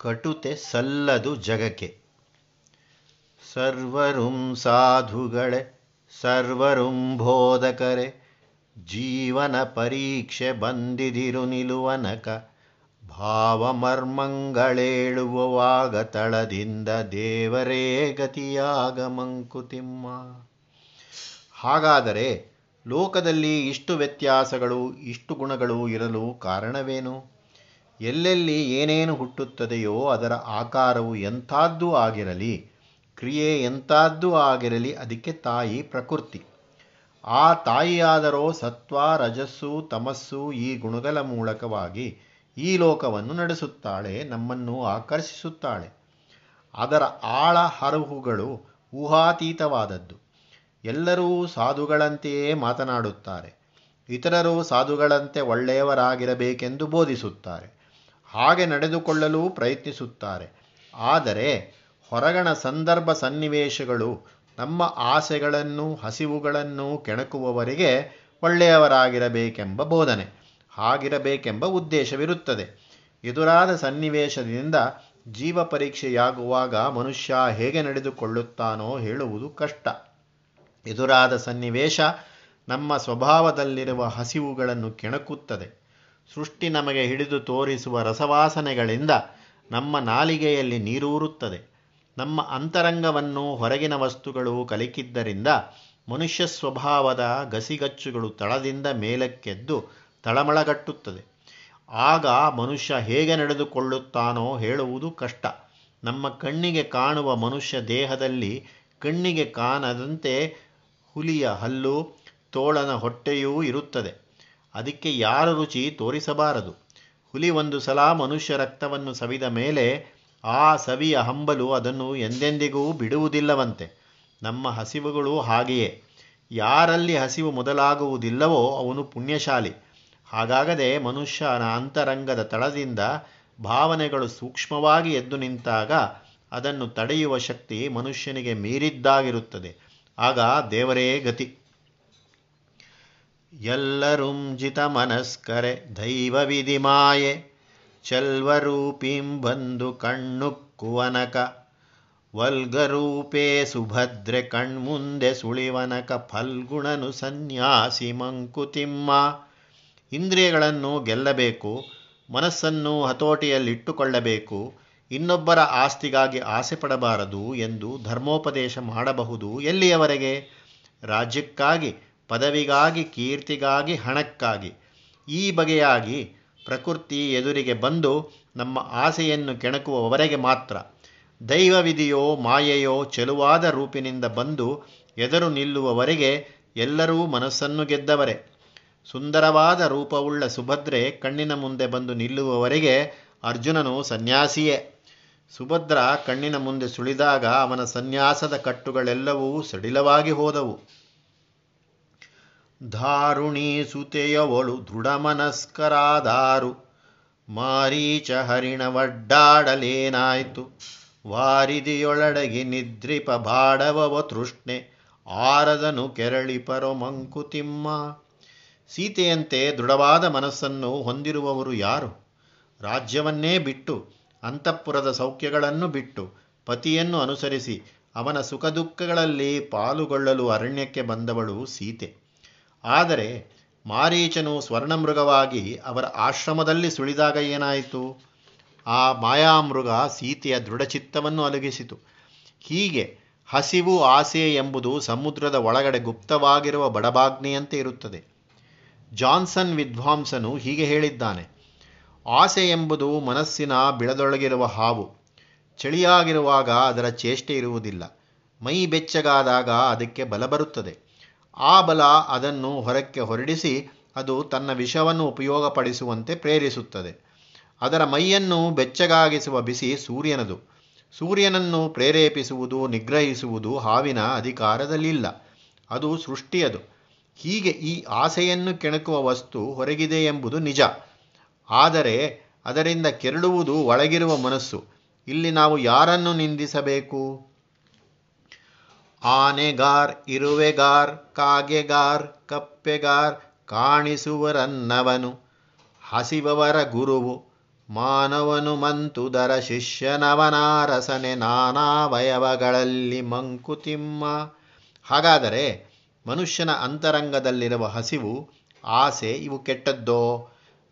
ಕಟುತೆ ಸಲ್ಲದು ಜಗಕ್ಕೆ. ಸರ್ವರುಂ ಸಾಧುಗಳೇ, ಸರ್ವರುಂ ಬೋಧಕರೆ, ಜೀವನ ಪರೀಕ್ಷೆ ಬಂದಿದಿರು ನಿಲುವನಕ, ಭಾವಮರ್ಮಂಗಳೇಳುವವಾಗ ತಳದಿಂದ ದೇವರೇ ಗತಿಯಾಗ ಮಂಕುತಿಮ್ಮ ಹಾಗಾದರೆ ಲೋಕದಲ್ಲಿ ಇಷ್ಟು ವ್ಯತ್ಯಾಸಗಳು, ಇಷ್ಟು ಗುಣಗಳು ಇರಲು ಕಾರಣವೇನು? ಎಲ್ಲೆಲ್ಲಿ ಏನೇನು ಹುಟ್ಟುತ್ತದೆಯೋ ಅದರ ಆಕಾರವು ಎಂಥಾದ್ದೂ ಆಗಿರಲಿ, ಕ್ರಿಯೆ ಎಂಥಾದ್ದೂ ಆಗಿರಲಿ, ಅದಕ್ಕೆ ತಾಯಿ ಪ್ರಕೃತಿ. ಆ ತಾಯಿಯಾದರೋ ಸತ್ವ, ರಜಸ್ಸು, ತಮಸ್ಸು ಈ ಗುಣಗಳ ಮೂಲಕವಾಗಿ ಈ ಲೋಕವನ್ನು ನಡೆಸುತ್ತಾಳೆ, ನಮ್ಮನ್ನು ಆಕರ್ಷಿಸುತ್ತಾಳೆ. ಅದರ ಆಳ ಹರಹುಗಳು ಊಹಾತೀತವಾದದ್ದು. ಎಲ್ಲರೂ ಸಾಧುಗಳಂತೆಯೇ ಮಾತನಾಡುತ್ತಾರೆ. ಇತರರು ಸಾಧುಗಳಂತೆ ಒಳ್ಳೆಯವರಾಗಿರಬೇಕೆಂದು ಬೋಧಿಸುತ್ತಾರೆ. ಹಾಗೆ ನಡೆದುಕೊಳ್ಳಲು ಪ್ರಯತ್ನಿಸುತ್ತಾರೆ. ಆದರೆ ಹೊರಗಣ ಸಂದರ್ಭ ಸನ್ನಿವೇಶಗಳು ನಮ್ಮ ಆಸೆಗಳನ್ನು, ಹಸಿವುಗಳನ್ನು ಕೆಣಕುವವರಿಗೆ ಒಳ್ಳೆಯವರಾಗಿರಬೇಕೆಂಬ ಬೋಧನೆ, ಹಾಗಿರಬೇಕೆಂಬ ಉದ್ದೇಶವಿರುತ್ತದೆ. ಎದುರಾದ ಸನ್ನಿವೇಶದಿಂದ ಜೀವ ಪರೀಕ್ಷೆಯಾಗುವಾಗ ಮನುಷ್ಯ ಹೇಗೆ ನಡೆದುಕೊಳ್ಳುತ್ತಾನೋ ಹೇಳುವುದು ಕಷ್ಟ. ಎದುರಾದ ಸನ್ನಿವೇಶ ನಮ್ಮ ಸ್ವಭಾವದಲ್ಲಿರುವ ಹಸಿವುಗಳನ್ನು ಕೆಣಕುತ್ತದೆ. ಸೃಷ್ಟಿ ನಮಗೆ ಹಿಡಿದು ತೋರಿಸುವ ರಸವಾಸನೆಗಳಿಂದ ನಮ್ಮ ನಾಲಿಗೆಯಲ್ಲಿ ನೀರೂರುತ್ತದೆ. ನಮ್ಮ ಅಂತರಂಗವನ್ನು ಹೊರಗಿನ ವಸ್ತುಗಳು ಕಲಿಕಿದ್ದರಿಂದ ಮನುಷ್ಯ ಸ್ವಭಾವದ ಗಸಿಗಚ್ಚುಗಳು ತಳದಿಂದ ಮೇಲಕ್ಕೆದ್ದು ತಳಮಳಗಟ್ಟುತ್ತದೆ. ಆಗ ಮನುಷ್ಯ ಹೇಗೆ ನಡೆದುಕೊಳ್ಳುತ್ತಾನೋ ಹೇಳುವುದು ಕಷ್ಟ. ನಮ್ಮ ಕಣ್ಣಿಗೆ ಕಾಣುವ ಮನುಷ್ಯ ದೇಹದಲ್ಲಿ ಕಣ್ಣಿಗೆ ಕಾಣದಂತೆ ಹುಲಿಯ ಹಲ್ಲು, ತೋಳನ ಹೊಟ್ಟೆಯೂ ಇರುತ್ತದೆ. ಅದಕ್ಕೆ ಯಾರ ರುಚಿ ತೋರಿಸಬಾರದು? ಹುಲಿ ಒಂದು ಸಲ ಮನುಷ್ಯ ರಕ್ತವನ್ನು ಸವಿದ ಮೇಲೆ ಆ ಸವಿಯ ಹಂಬಲು ಅದನ್ನು ಎಂದೆಂದಿಗೂ ಬಿಡುವುದಿಲ್ಲವಂತೆ. ನಮ್ಮ ಹಸಿವುಗಳು ಹಾಗೆಯೇ. ಯಾರಲ್ಲಿ ಹಸಿವು ಮೊದಲಾಗುವುದಿಲ್ಲವೋ ಅವನು ಪುಣ್ಯಶಾಲಿ. ಹಾಗಾಗದೆ ಮನುಷ್ಯನ ಅಂತರಂಗದ ತಳದಿಂದ ಭಾವನೆಗಳು ಸೂಕ್ಷ್ಮವಾಗಿ ಎದ್ದು ನಿಂತಾಗ ಅದನ್ನು ತಡೆಯುವ ಶಕ್ತಿ ಮನುಷ್ಯನಿಗೆ ಮೀರಿದ್ದಾಗಿರುತ್ತದೆ. ಆಗ ದೇವರೇ ಗತಿ. ಎಲ್ಲರುಂ ಜಿತ ಮನಸ್ಕರೆ ದೈವ ವಿಧಿ ಮಾಯೆ ಚಲ್ವರೂಪೀಂ ಬಂದು ಕಣ್ಣುಕ್ಕುವನಕ ವಲ್ಗರೂಪೇ ಸುಭದ್ರೆ ಕಣ್ಮುಂದೆ ಸುಳಿವನಕ ಫಲ್ಗುಣನು ಸನ್ಯಾಸಿ ಮಂಕುತಿಮ್ಮ. ಇಂದ್ರಿಯಗಳನ್ನು ಗೆಲ್ಲಬೇಕು, ಮನಸ್ಸನ್ನು ಹತೋಟಿಯಲ್ಲಿಟ್ಟುಕೊಳ್ಳಬೇಕು, ಇನ್ನೊಬ್ಬರ ಆಸ್ತಿಗಾಗಿ ಆಸೆ ಪಡಬಾರದು ಎಂದು ಧರ್ಮೋಪದೇಶ ಮಾಡಬಹುದು ಎಲ್ಲಿಯವರೆಗೆ? ರಾಜ್ಯಕ್ಕಾಗಿ ಪದವಿಗಾಗಿ, ಕೀರ್ತಿಗಾಗಿ, ಹಣಕ್ಕಾಗಿ. ಈ ಬಗೆಯಾಗಿ ಪ್ರಕೃತಿ ಎದುರಿಗೆ ಬಂದು ನಮ್ಮ ಆಸೆಯನ್ನು ಕೆಣಕುವವರೆಗೆ ಮಾತ್ರ. ದೈವವಿಧಿಯೋ, ಮಾಯೆಯೋ, ಚೆಲುವಾದ ರೂಪಿನಿಂದ ಬಂದು ಎದುರು ನಿಲ್ಲುವವರೆಗೆ ಎಲ್ಲರೂ ಮನಸ್ಸನ್ನು ಗೆದ್ದವರೇ. ಸುಂದರವಾದ ರೂಪವುಳ್ಳ ಸುಭದ್ರೆ ಕಣ್ಣಿನ ಮುಂದೆ ಬಂದು ನಿಲ್ಲುವವರೆಗೆ ಅರ್ಜುನನು ಸನ್ಯಾಸಿಯೇ. ಸುಭದ್ರ ಕಣ್ಣಿನ ಮುಂದೆ ಸುಳಿದಾಗ ಅವನ ಸನ್ಯಾಸದ ಕಟ್ಟುಗಳೆಲ್ಲವೂ ಸಡಿಲವಾಗಿ ಹೋದವು. ಧಾರುಣಿ ಸುತೆಯವಳು ದೃಢಮನಸ್ಕರಾದಾರು. ಮಾರೀಚ ಹರಿಣವಡ್ಡಾಡಲೇನಾಯ್ತು? ವಾರಿದಿಯೊಳಡಗಿ ನಿದ್ರಿಪ ಬಾಡವವ ತೃಷ್ಣೆ. ಆರದನು ಕೆರಳಿಪರೋ ಮಂಕುತಿಮ್ಮ ಸೀತೆಯಂತೆ ದೃಢವಾದ ಮನಸ್ಸನ್ನು ಹೊಂದಿರುವವರು ಯಾರು? ರಾಜ್ಯವನ್ನೇ ಬಿಟ್ಟು, ಅಂತಃಪುರದ ಸೌಖ್ಯಗಳನ್ನು ಬಿಟ್ಟು, ಪತಿಯನ್ನು ಅನುಸರಿಸಿ ಅವನ ಸುಖ ದುಃಖಗಳಲ್ಲಿ ಪಾಲುಗೊಳ್ಳಲು ಅರಣ್ಯಕ್ಕೆ ಬಂದವಳು ಸೀತೆ. ಆದರೆ ಮಾರೀಚನು ಸ್ವರ್ಣಮೃಗವಾಗಿ ಅವರ ಆಶ್ರಮದಲ್ಲಿ ಸುಳಿದಾಗ ಏನಾಯಿತು? ಆ ಮಾಯಾಮೃಗ ಸೀತೆಯ ದೃಢಚಿತ್ತವನ್ನು ಅಲುಗಿಸಿತು. ಹೀಗೆ ಹಸಿವು ಆಸೆ ಎಂಬುದು ಸಮುದ್ರದ ಒಳಗಡೆ ಗುಪ್ತವಾಗಿರುವ ಬಡಬಾಗ್ನಿಯಂತೆ ಇರುತ್ತದೆ. ಜಾನ್ಸನ್ ವಿದ್ವಾಂಸನು ಹೀಗೆ ಹೇಳಿದ್ದಾನೆ, ಆಸೆ ಎಂಬುದು ಮನಸ್ಸಿನ ಬಿಳದೊಳಗಿರುವ ಹಾವು. ಚಳಿಯಾಗಿರುವಾಗ ಅದರ ಚೇಷ್ಟೆ ಇರುವುದಿಲ್ಲ. ಮೈ ಬೆಚ್ಚಗಾದಾಗ ಅದಕ್ಕೆ ಬಲ ಬರುತ್ತದೆ. ಆ ಬಲ ಅದನ್ನು ಹೊರಕ್ಕೆ ಹೊರಡಿಸಿ ಅದು ತನ್ನ ವಿಷವನ್ನು ಉಪಯೋಗಪಡಿಸುವಂತೆ ಪ್ರೇರಿಸುತ್ತದೆ. ಅದರ ಮೈಯನ್ನು ಬೆಚ್ಚಗಾಗಿಸುವ ಬಿಸಿ ಸೂರ್ಯನದು. ಸೂರ್ಯನನ್ನು ಪ್ರೇರೇಪಿಸುವುದು, ನಿಗ್ರಹಿಸುವುದು ಹಾವಿನ ಅಧಿಕಾರದಲ್ಲಿಲ್ಲ. ಅದು ಸೃಷ್ಟಿಯದು. ಹೀಗೆ ಈ ಆಸೆಯನ್ನು ಕೆಣಕುವ ವಸ್ತು ಹೊರಗಿದೆ ಎಂಬುದು ನಿಜ. ಆದರೆ ಅದರಿಂದ ಕೆರಳುವುದು ಒಳಗಿರುವ ಮನಸ್ಸು. ಇಲ್ಲಿ ನಾವು ಯಾರನ್ನು ನಿಂದಿಸಬೇಕು? ಆನೆಗಾರ್, ಇರುವೆಗಾರ್, ಕಾಗೆಗಾರ್, ಕಪ್ಪೆಗಾರ್ ಕಾಣಿಸುವರನ್ನವನು, ಹಸಿವವರ ಗುರುವು, ಮಾನವನು ಮಂತುದರ ಶಿಷ್ಯನವನಾರಸನೆ ನಾನಾವಯವಗಳಲ್ಲಿ ಮಂಕುತಿಮ್ಮ. ಹಾಗಾದರೆ ಮನುಷ್ಯನ ಅಂತರಂಗದಲ್ಲಿರುವ ಹಸಿವು, ಆಸೆ ಇವು ಕೆಟ್ಟದ್ದೋ?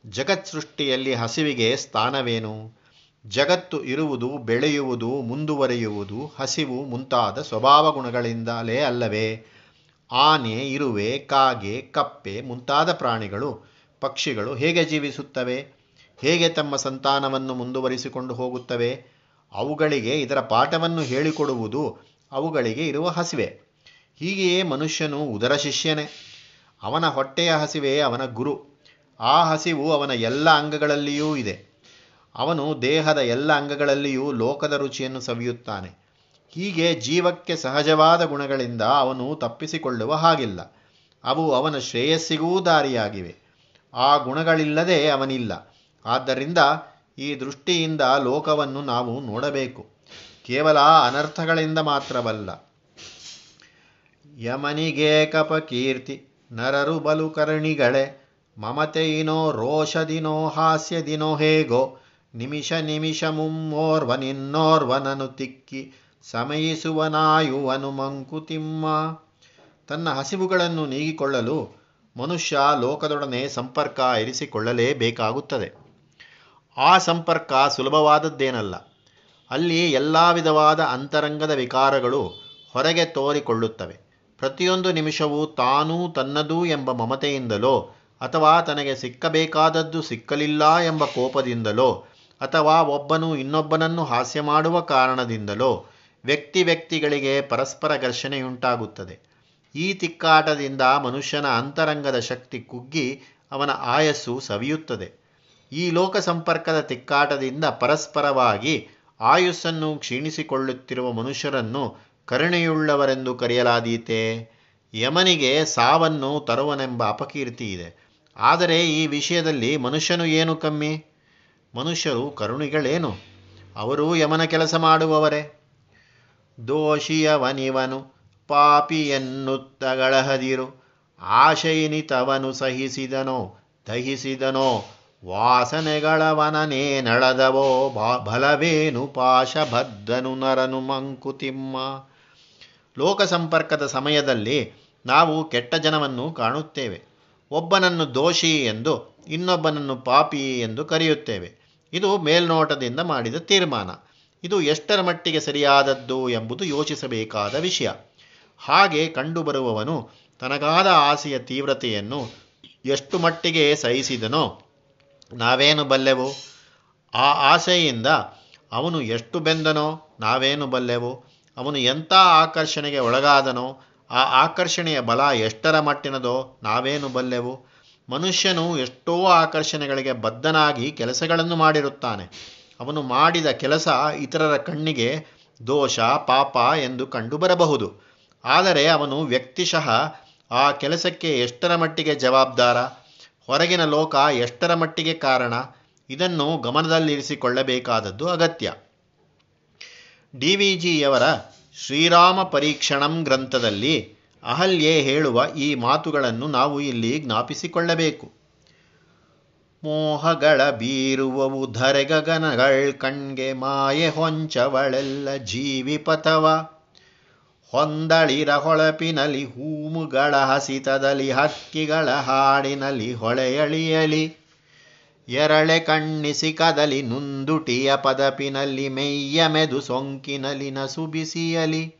ಜಗತ್ಸೃಷ್ಟಿಯಲ್ಲಿ ಹಸಿವಿಗೆ ಸ್ಥಾನವೇನು? ಜಗತ್ತು ಇರುವುದು, ಬೆಳೆಯುವುದು, ಮುಂದುವರಿಯುವುದು, ಹಸಿವು ಮುಂತಾದ ಸ್ವಭಾವ ಗುಣಗಳಿಂದಲೇ ಅಲ್ಲವೇ? ಆನೆ, ಇರುವೆ, ಕಾಗೆ, ಕಪ್ಪೆ ಮುಂತಾದ ಪ್ರಾಣಿಗಳು, ಪಕ್ಷಿಗಳು ಹೇಗೆ ಜೀವಿಸುತ್ತವೆ? ಹೇಗೆ ತಮ್ಮ ಸಂತಾನವನ್ನು ಮುಂದುವರಿಸಿಕೊಂಡು ಹೋಗುತ್ತವೆ? ಅವುಗಳಿಗೆ ಇದರ ಪಾಠವನ್ನು ಹೇಳಿಕೊಡುವುದು ಅವುಗಳಿಗೆ ಇರುವ ಹಸಿವೆ. ಹೀಗೆಯೇ ಮನುಷ್ಯನು ಉದರ ಶಿಷ್ಯನೇ. ಅವನ ಹೊಟ್ಟೆಯ ಹಸಿವೆ ಅವನ ಗುರು. ಆ ಹಸಿವು ಅವನ ಎಲ್ಲ ಅಂಗಗಳಲ್ಲಿಯೂ ಇದೆ. ಅವನು ದೇಹದ ಎಲ್ಲ ಅಂಗಗಳಲ್ಲಿಯೂ ಲೋಕದ ರುಚಿಯನ್ನು ಸವಿಯುತ್ತಾನೆ. ಹೀಗೆ ಜೀವಕ್ಕೆ ಸಹಜವಾದ ಗುಣಗಳಿಂದ ಅವನು ತಪ್ಪಿಸಿಕೊಳ್ಳುವ ಹಾಗಿಲ್ಲ. ಅವು ಅವನ ಶ್ರೇಯಸ್ಸಿಗೂ ದಾರಿಯಾಗಿವೆ. ಆ ಗುಣಗಳಿಲ್ಲದೆ ಅವನಿಲ್ಲ. ಆದ್ದರಿಂದ ಈ ದೃಷ್ಟಿಯಿಂದ ಲೋಕವನ್ನು ನಾವು ನೋಡಬೇಕು. ಕೇವಲ ಅನರ್ಥಗಳಿಂದ ಮಾತ್ರವಲ್ಲ. ಯಮನಿಗೆ ಕಪಕೀರ್ತಿ ನರರು ಬಲು ಕರ್ಣಿಗಳೇ, ಮಮತೆಯಿನೋ ರೋಷದಿನೋ ಹಾಸ್ಯದಿನೋ ಹೇಗೋ ನಿಮಿಷ ನಿಮಿಷ ಮುಮ್ಮೋರ್ವನಿನ್ನೋರ್ವನನು ತಿಕ್ಕಿ ಸಮಯಿಸುವನಾಯುವನು ಮಂಕುತಿಮ್ಮ. ತನ್ನ ಹಸಿವುಗಳನ್ನು ನೀಗಿಕೊಳ್ಳಲು ಮನುಷ್ಯ ಲೋಕದೊಡನೆ ಸಂಪರ್ಕ ಇರಿಸಿಕೊಳ್ಳಲೇಬೇಕಾಗುತ್ತದೆ. ಆ ಸಂಪರ್ಕ ಸುಲಭವಾದದ್ದೇನಲ್ಲ. ಅಲ್ಲಿ ಎಲ್ಲ ವಿಧವಾದ ಅಂತರಂಗದ ವಿಕಾರಗಳು ಹೊರಗೆ ತೋರಿಕೊಳ್ಳುತ್ತವೆ. ಪ್ರತಿಯೊಂದು ನಿಮಿಷವೂ ತಾನೂ ತನ್ನದೂ ಎಂಬ ಮಮತೆಯಿಂದಲೋ ಅಥವಾ ತನಗೆ ಸಿಕ್ಕಬೇಕಾದದ್ದು ಸಿಕ್ಕಲಿಲ್ಲ ಎಂಬ ಕೋಪದಿಂದಲೋ ಅಥವಾ ಒಬ್ಬನು ಇನ್ನೊಬ್ಬನನ್ನು ಹಾಸ್ಯ ಮಾಡುವ ಕಾರಣದಿಂದಲೋ ವ್ಯಕ್ತಿ ವ್ಯಕ್ತಿಗಳಿಗೆ ಪರಸ್ಪರ ಘರ್ಷಣೆಯುಂಟಾಗುತ್ತದೆ. ಈ ತಿಕ್ಕಾಟದಿಂದ ಮನುಷ್ಯನ ಅಂತರಂಗದ ಶಕ್ತಿ ಕುಗ್ಗಿ ಅವನ ಆಯಸ್ಸು ಸವಿಯುತ್ತದೆ. ಈ ಲೋಕ ಸಂಪರ್ಕದ ತಿಕ್ಕಾಟದಿಂದ ಪರಸ್ಪರವಾಗಿ ಆಯುಸ್ಸನ್ನು ಕ್ಷೀಣಿಸಿಕೊಳ್ಳುತ್ತಿರುವ ಮನುಷ್ಯರನ್ನು ಕರುಣೆಯುಳ್ಳವರೆಂದು ಕರೆಯಲಾದೀತೆ. ಯಮನಿಗೆ ಸಾವನ್ನು ತರುವನೆಂಬ ಅಪಕೀರ್ತಿ ಇದೆ. ಆದರೆ ಈ ವಿಷಯದಲ್ಲಿ ಮನುಷ್ಯನು ಏನು ಕಮ್ಮಿ? ಮನುಷ್ಯರು ಕರುಣಿಗಳೇನು? ಅವರೂ ಯಮನ ಕೆಲಸ ಮಾಡುವವರೇ? ದೋಷಿಯವನಿವನು ಪಾಪಿಯನ್ನುತ್ತಗಳಹದಿರು ಆಶಯಿನಿತವನು ಸಹಿಸಿದನೋ, ದಹಿಸಿದನೋ, ವಾಸನೆಗಳವನನೇ ನಳದವೋ ಬಲವೇನು ಪಾಶಬದ್ಧನು ನರನು ಮಂಕುತಿಮ್ಮ. ಲೋಕ ಸಂಪರ್ಕದ ಸಮಯದಲ್ಲಿ ನಾವು ಕೆಟ್ಟ ಜನವನ್ನು ಕಾಣುತ್ತೇವೆ. ಒಬ್ಬನನ್ನು ದೋಷಿ ಎಂದು ಇನ್ನೊಬ್ಬನನ್ನು ಪಾಪಿ ಎಂದು ಕರೆಯುತ್ತೇವೆ. ಇದು ಮೇಲ್ನೋಟದಿಂದ ಮಾಡಿದ ತೀರ್ಮಾನ. ಇದು ಎಷ್ಟರ ಮಟ್ಟಿಗೆ ಸರಿಯಾದದ್ದು ಎಂಬುದು ಯೋಚಿಸಬೇಕಾದ ವಿಷಯ. ಹಾಗೆ ಕಂಡುಬರುವವನು ತನಗಾದ ಆಸೆಯ ತೀವ್ರತೆಯನ್ನು ಎಷ್ಟು ಮಟ್ಟಿಗೆ ಸಹಿಸಿದನೋ ನಾವೇನು ಬಲ್ಲೆವು? ಆ ಆಸೆಯಿಂದ ಅವನು ಎಷ್ಟು ಬೆಂದನೋ ನಾವೇನು ಬಲ್ಲೆವು? ಅವನು ಎಂಥ ಆಕರ್ಷಣೆಗೆ ಒಳಗಾದನೋ ಆ ಆಕರ್ಷಣೆಯ ಬಲ ಎಷ್ಟರ ಮಟ್ಟಿನದೋ ನಾವೇನು ಬಲ್ಲೆವು? ಮನುಷ್ಯನು ಎಷ್ಟೋ ಆಕರ್ಷಣೆಗಳಿಗೆ ಬದ್ಧನಾಗಿ ಕೆಲಸಗಳನ್ನು ಮಾಡಿರುತ್ತಾನೆ. ಅವನು ಮಾಡಿದ ಕೆಲಸ ಇತರರ ಕಣ್ಣಿಗೆ ದೋಷ, ಪಾಪ ಎಂದು ಕಂಡುಬರಬಹುದು. ಆದರೆ ಅವನು ವ್ಯಕ್ತಿಶಃ ಆ ಕೆಲಸಕ್ಕೆ ಎಷ್ಟರ ಮಟ್ಟಿಗೆ ಜವಾಬ್ದಾರ? ಹೊರಗಿನ ಲೋಕ ಎಷ್ಟರ ಮಟ್ಟಿಗೆ ಕಾರಣ? ಇದನ್ನು ಗಮನದಲ್ಲಿರಿಸಿಕೊಳ್ಳಬೇಕಾದದ್ದು ಅಗತ್ಯ. ಡಿ ವಿ ಜಿಯವರ ಶ್ರೀರಾಮ ಪರೀಕ್ಷಣಂ ಗ್ರಂಥದಲ್ಲಿ ಅಹಲ್ಯೆ ಹೇಳುವ ಈ ಮಾತುಗಳನ್ನು ನಾವು ಇಲ್ಲಿ ಜ್ಞಾಪಿಸಿಕೊಳ್ಳಬೇಕು. ಮೋಹಗಳ ಬೀರುವವು ಧರೆಗಗನಗಳ್ ಕಣ್ಗೆ ಮಾಯೆ ಹೊಂಚವಳೆಲ್ಲ ಜೀವಿ ಪಥವ ಹೊಂದಳಿರ ಹೊಳಪಿನಲಿ ಹೂಮುಗಳ ಹಸಿತದಲ್ಲಿ ಹಕ್ಕಿಗಳ ಹಾಡಿನಲ್ಲಿ ಹೊಳೆಯಳಿಯಲಿ. ಎರಳೆ ಕಣ್ಣಿಸಿ ಕದಲಿ ನುಂದುಟಿಯ ಪದಪಿನಲ್ಲಿ ಮೆಯ್ಯ ಮೆದು ನಸುಬಿಸಿಯಲಿ.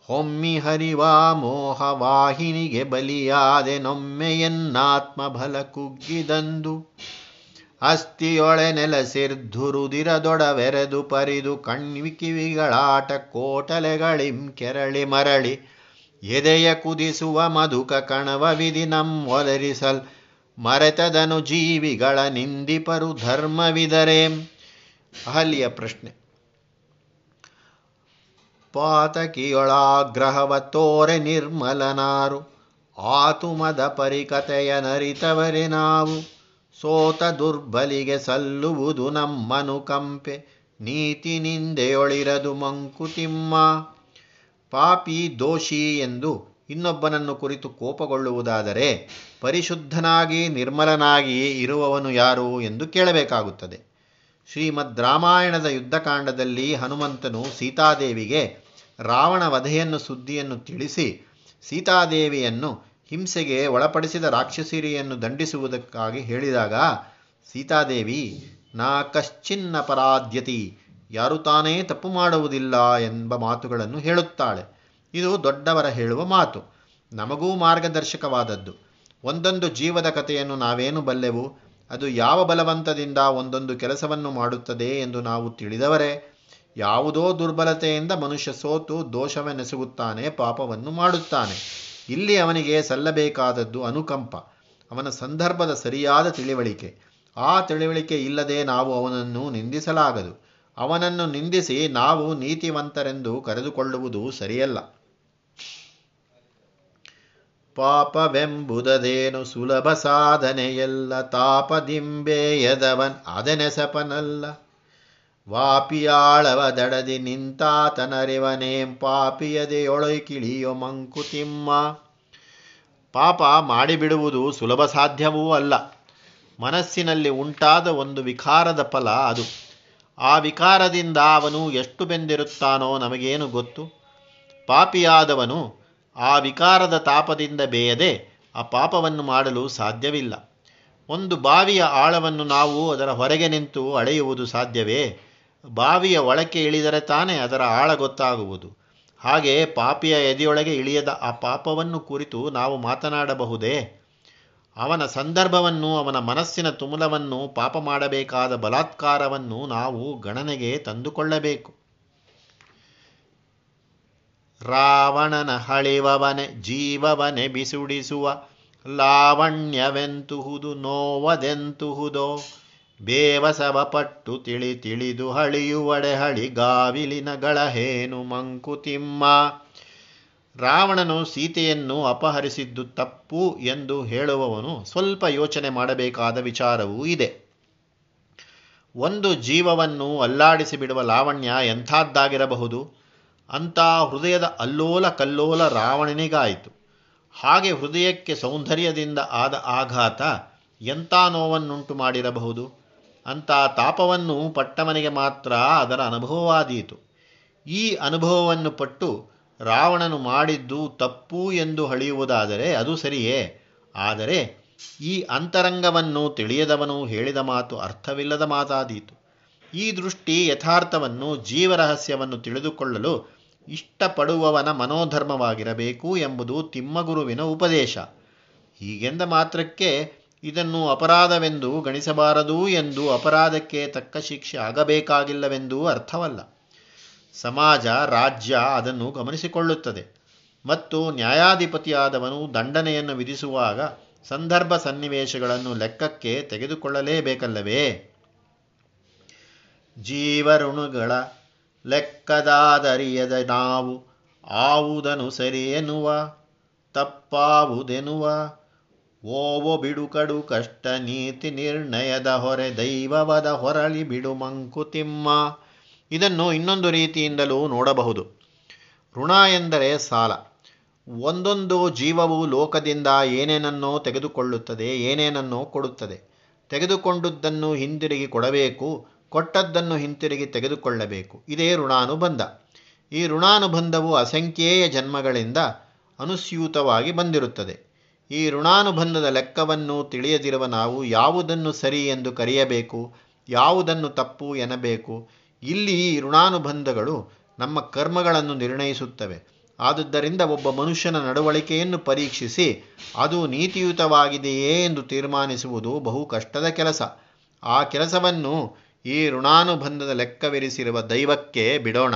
ಹೊಮ್ಮಿ ಹರಿವಾ ಮೋಹವಾಹಿನಿಗೆ ಬಲಿಯಾದೆ ನೊಮ್ಮೆಯನ್ನಾತ್ಮ ಬಲ ಕುಗ್ಗಿದಂದು. ಅಸ್ಥಿಯೊಳೆ ನೆಲಸಿರ್ಧುರುದಿರದೊಡವೆರೆದು ಪರಿದು ಕಣ್ವಿಕಿವಿಗಳಾಟ ಕೋಟಲೆಗಳಿಂ ಕೆರಳಿ ಮರಳಿ ಎದೆಯ ಕುದಿಸುವ ಮಧುಕ ಕಣವ ವಿಧಿ ನಮ್ಮೊದರಿಸಲ್ ಮರೆತದನು ಜೀವಿಗಳ ನಿಂದಿಪರು ಧರ್ಮವಿದರೆ. ಅಹಲ್ಯ ಪ್ರಶ್ನೆ. ಪಾತಕಿಯೊಳಾಗ್ರಹವ ತೋರೆ ನಿರ್ಮಲನಾರು. ಆತುಮದ ಪರಿಕತೆಯ ನರಿತವರೆ ನಾವು. ಸೋತ ದುರ್ಬಲಿಗೆ ಸಲ್ಲುವುದು ನಮ್ಮನು ಕಂಪೆ. ನೀತಿ ನಿಂದೆಯೊಳಿರದು ಮಂಕುತಿಮ್ಮ. ಪಾಪಿ ದೋಷಿ ಎಂದು ಇನ್ನೊಬ್ಬನನ್ನು ಕುರಿತು ಕೋಪಗೊಳ್ಳುವುದಾದರೆ ಪರಿಶುದ್ಧನಾಗಿ ನಿರ್ಮಲನಾಗಿ ಇರುವವನು ಯಾರು ಎಂದು ಕೇಳಬೇಕಾಗುತ್ತದೆ. ಶ್ರೀಮದ್ ರಾಮಾಯಣದ ಯುದ್ಧಕಾಂಡದಲ್ಲಿ ಹನುಮಂತನು ಸೀತಾದೇವಿಗೆ ರಾವಣ ವಧೆಯನ್ನು ಸುದ್ದಿಯನ್ನು ತಿಳಿಸಿ ಸೀತಾದೇವಿಯನ್ನು ಹಿಂಸೆಗೆ ಒಳಪಡಿಸಿದ ರಾಕ್ಷಸಿರಿಯನ್ನು ದಂಡಿಸುವುದಕ್ಕಾಗಿ ಹೇಳಿದಾಗ, ಸೀತಾದೇವಿ, ನಾ ಕಶ್ಚಿನ್ನ ಪರಾಧ್ಯತಿ ಯಾರು ತಾನೇ ತಪ್ಪು ಮಾಡುವುದಿಲ್ಲ ಎಂಬ ಮಾತುಗಳನ್ನು ಹೇಳುತ್ತಾಳೆ. ಇದು ದೊಡ್ಡವರ ಹೇಳುವ ಮಾತು. ನಮಗೂ ಮಾರ್ಗದರ್ಶಕವಾದದ್ದು. ಒಂದೊಂದು ಜೀವದ ಕಥೆಯನ್ನು ನಾವೇನು ಬಲ್ಲೆವು? ಅದು ಯಾವ ಬಲವಂತದಿಂದ ಒಂದೊಂದು ಕೆಲಸವನ್ನು ಮಾಡುತ್ತದೆ ಎಂದು ನಾವು ತಿಳಿದವರೇ? ಯಾವುದೋ ದುರ್ಬಲತೆಯಿಂದ ಮನುಷ್ಯ ಸೋತು ದೋಷವೆನೆಸುಗುತ್ತಾನೆ ಪಾಪವನ್ನು ಮಾಡುತ್ತಾನೆ. ಇಲ್ಲಿ ಅವನಿಗೆ ಸಲ್ಲಬೇಕಾದದ್ದು ಅನುಕಂಪ. ಅವನ ಸಂದರ್ಭದ ಸರಿಯಾದ ತಿಳಿವಳಿಕೆ. ಆ ತಿಳಿವಳಿಕೆ ಇಲ್ಲದೆ ನಾವು ಅವನನ್ನು ನಿಂದಿಸಲಾಗದು. ಅವನನ್ನು ನಿಂದಿಸಿ ನಾವು ನೀತಿವಂತರೆಂದು ಕರೆದುಕೊಳ್ಳುವುದು ಸರಿಯಲ್ಲ. ಪಾಪವೆಂಬುದದೇನು ಸುಲಭ ಸಾಧನೆಯಲ್ಲ ತಾಪದಿಂಬೆಯದವನ್ ಅದನೆಸಪನಲ್ಲ ವಾಪಿಯಾಳವ ದಡದಿ ನಿಂತಾತನರಿವನೇಂ ಪಾಪಿಯದೆಯೊಳಕಿಳಿಯೋ ಮಂಕುತಿಮ್ಮ ಪಾಪ ಮಾಡಿಬಿಡುವುದು ಸುಲಭ ಸಾಧ್ಯವೂ ಅಲ್ಲ. ಮನಸ್ಸಿನಲ್ಲಿ ಉಂಟಾದ ಒಂದು ವಿಕಾರದ ಫಲ ಅದು. ಆ ವಿಕಾರದಿಂದ ಅವನು ಎಷ್ಟು ಬೆಂದಿರುತ್ತಾನೋ ನಮಗೇನು ಗೊತ್ತು. ಪಾಪಿಯಾದವನು ಆ ವಿಕಾರದ ತಾಪದಿಂದ ಬೇಯದೆ ಆ ಪಾಪವನ್ನು ಮಾಡಲು ಸಾಧ್ಯವಿಲ್ಲ. ಒಂದು ಬಾವಿಯ ಆಳವನ್ನು ನಾವು ಅದರ ಹೊರಗೆ ನಿಂತು ಅಳೆಯುವುದು ಸಾಧ್ಯವೇ? ಬಾವಿಯ ಒಳಕ್ಕೆ ಇಳಿದರೆ ತಾನೇ ಅದರ ಆಳ ಗೊತ್ತಾಗುವುದು. ಹಾಗೆ ಪಾಪಿಯ ಎದೆಯೊಳಗೆ ಇಳಿಯದ ಆ ಪಾಪವನ್ನು ಕುರಿತು ನಾವು ಮಾತನಾಡಬಹುದೇ? ಅವನ ಸಂದರ್ಭವನ್ನು, ಅವನ ಮನಸ್ಸಿನ ತುಮುಲವನ್ನು, ಪಾಪ ಮಾಡಬೇಕಾದ ಬಲಾತ್ಕಾರವನ್ನು ನಾವು ಗಣನೆಗೆ ತಂದುಕೊಳ್ಳಬೇಕು. ರಾವಣನ ಹಳಿವವನೆ, ಜೀವವನೆ ಬಿಸುಡಿಸುವ, ಲಾವಣ್ಯವೆಂತುಹುದು, ನೋವದೆಂತುಹುದೋ, ಬೇವಸವ ಪಟ್ಟು ತಿಳಿ ತಿಳಿದು ಹಳಿಯುವಡೆ, ಹಳಿಗಾವಿಲಿನ ಗಳಹೇನು ಮಂಕುತಿಮ್ಮ. ರಾವಣನು ಸೀತೆಯನ್ನು ಅಪಹರಿಸಿದ್ದು ತಪ್ಪು ಎಂದು ಹೇಳುವವನು ಸ್ವಲ್ಪ ಯೋಚನೆ ಮಾಡಬೇಕಾದ ವಿಚಾರವೂ ಇದೆ. ಒಂದು ಜೀವವನ್ನು ಅಲ್ಲಾಡಿಸಿ ಬಿಡುವ ಲಾವಣ್ಯ ಎಂಥದ್ದಾಗಿರಬಹುದು? ಅಂಥ ಹೃದಯದ ಅಲ್ಲೋಲ ಕಲ್ಲೋಲ ರಾವಣನಿಗಾಯಿತು. ಹಾಗೆ ಹೃದಯಕ್ಕೆ ಸೌಂದರ್ಯದಿಂದ ಆದ ಆಘಾತ ಎಂಥ ನೋವನ್ನುಂಟು ಮಾಡಿರಬಹುದು? ಅಂಥ ತಾಪವನ್ನು ಪಟ್ಟವನಿಗೆ ಮಾತ್ರ ಅದರ ಅನುಭವವಾದೀತು. ಈ ಅನುಭವವನ್ನು ಪಟ್ಟು ರಾವಣನು ಮಾಡಿದ್ದು ತಪ್ಪು ಎಂದು ಹಳಿಯುವುದಾದರೆ ಅದು ಸರಿಯೇ? ಆದರೆ ಈ ಅಂತರಂಗವನ್ನು ತಿಳಿಯದವನು ಹೇಳಿದ ಮಾತು ಅರ್ಥವಿಲ್ಲದ ಮಾತಾದೀತು. ಈ ದೃಷ್ಟಿ ಯಥಾರ್ಥವನ್ನು ಜೀವರಹಸ್ಯವನ್ನು ತಿಳಿದುಕೊಳ್ಳಲು ಇಷ್ಟಪಡುವವನ ಮನೋಧರ್ಮವಾಗಿರಬೇಕು ಎಂಬುದು ತಿಮ್ಮಗುರುವಿನ ಉಪದೇಶ. ಹೀಗೆಂದ ಮಾತ್ರಕ್ಕೆ ಇದನ್ನು ಅಪರಾಧವೆಂದು ಗಣಿಸಬಾರದು ಎಂದು ಅಪರಾಧಕ್ಕೆ ತಕ್ಕ ಶಿಕ್ಷೆ ಆಗಬೇಕಾಗಿಲ್ಲವೆಂದೂ ಅರ್ಥವಲ್ಲ. ಸಮಾಜ, ರಾಜ್ಯ ಅದನ್ನು ಗಮನಿಸಿಕೊಳ್ಳುತ್ತದೆ. ಮತ್ತು ನ್ಯಾಯಾಧಿಪತಿಯಾದವನು ದಂಡನೆಯನ್ನು ವಿಧಿಸುವಾಗ ಸಂದರ್ಭ ಸನ್ನಿವೇಶಗಳನ್ನು ಲೆಕ್ಕಕ್ಕೆ ತೆಗೆದುಕೊಳ್ಳಲೇಬೇಕಲ್ಲವೇ? ಜೀವರುಣುಗಳ ಲೆಕ್ಕದಾದರಿಯದ ನಾವು ಆವುದನು ಸರಿ ಎನ್ನುವ ತಪ್ಪಾವುದೆನ್ನುವ, ಓವೋ ಬಿಡು ಕಡು ಕಷ್ಟ ನೀತಿ ನಿರ್ಣಯದ ಹೊರೆ ದೈವವದ ಹೊರಳಿ ಬಿಡು ಮಂಕುತಿಮ್ಮ ಇದನ್ನು ಇನ್ನೊಂದು ರೀತಿಯಿಂದಲೂ ನೋಡಬಹುದು. ಋಣ ಎಂದರೆ ಸಾಲ. ಒಂದೊಂದು ಜೀವವು ಲೋಕದಿಂದ ಏನೇನನ್ನೋ ತೆಗೆದುಕೊಳ್ಳುತ್ತದೆ, ಏನೇನನ್ನೋ ಕೊಡುತ್ತದೆ. ತೆಗೆದುಕೊಂಡುದನ್ನು ಹಿಂದಿರುಗಿ ಕೊಡಬೇಕು ಕೊಟ್ಟದ್ದನ್ನು ಹಿಂತಿರುಗಿ ತೆಗೆದುಕೊಳ್ಳಬೇಕು. ಇದೇ ಋಣಾನುಬಂಧ. ಈ ಋಣಾನುಬಂಧವು ಅಸಂಖ್ಯೇಯ ಜನ್ಮಗಳಿಂದ ಅನುಸ್ಯೂತವಾಗಿ ಬಂದಿರುತ್ತದೆ. ಈ ಋಣಾನುಬಂಧದ ಲೆಕ್ಕವನ್ನು ತಿಳಿಯದಿರುವ ನಾವು ಯಾವುದನ್ನು ಸರಿ ಎಂದು ಕರೆಯಬೇಕು, ಯಾವುದನ್ನು ತಪ್ಪು ಎನ್ನಬೇಕು, ಇಲ್ಲಿ ಈ ಋಣಾನುಬಂಧಗಳು ನಮ್ಮ ಕರ್ಮಗಳನ್ನು ನಿರ್ಣಯಿಸುತ್ತವೆ. ಆದುದರಿಂದ ಒಬ್ಬ ಮನುಷ್ಯನ ನಡವಳಿಕೆಯನ್ನು ಪರೀಕ್ಷಿಸಿ ಅದು ನೀತಿಯುತವಾಗಿದೆಯೇ ಎಂದು ತೀರ್ಮಾನಿಸುವುದು ಬಹು ಕಷ್ಟದ ಕೆಲಸ. ಆ ಕೆಲಸವನ್ನು ಈ ಋಣಾನುಬಂಧದ ಲೆಕ್ಕವಿರಿಸಿರುವ ದೈವಕ್ಕೆ ಬಿಡೋಣ.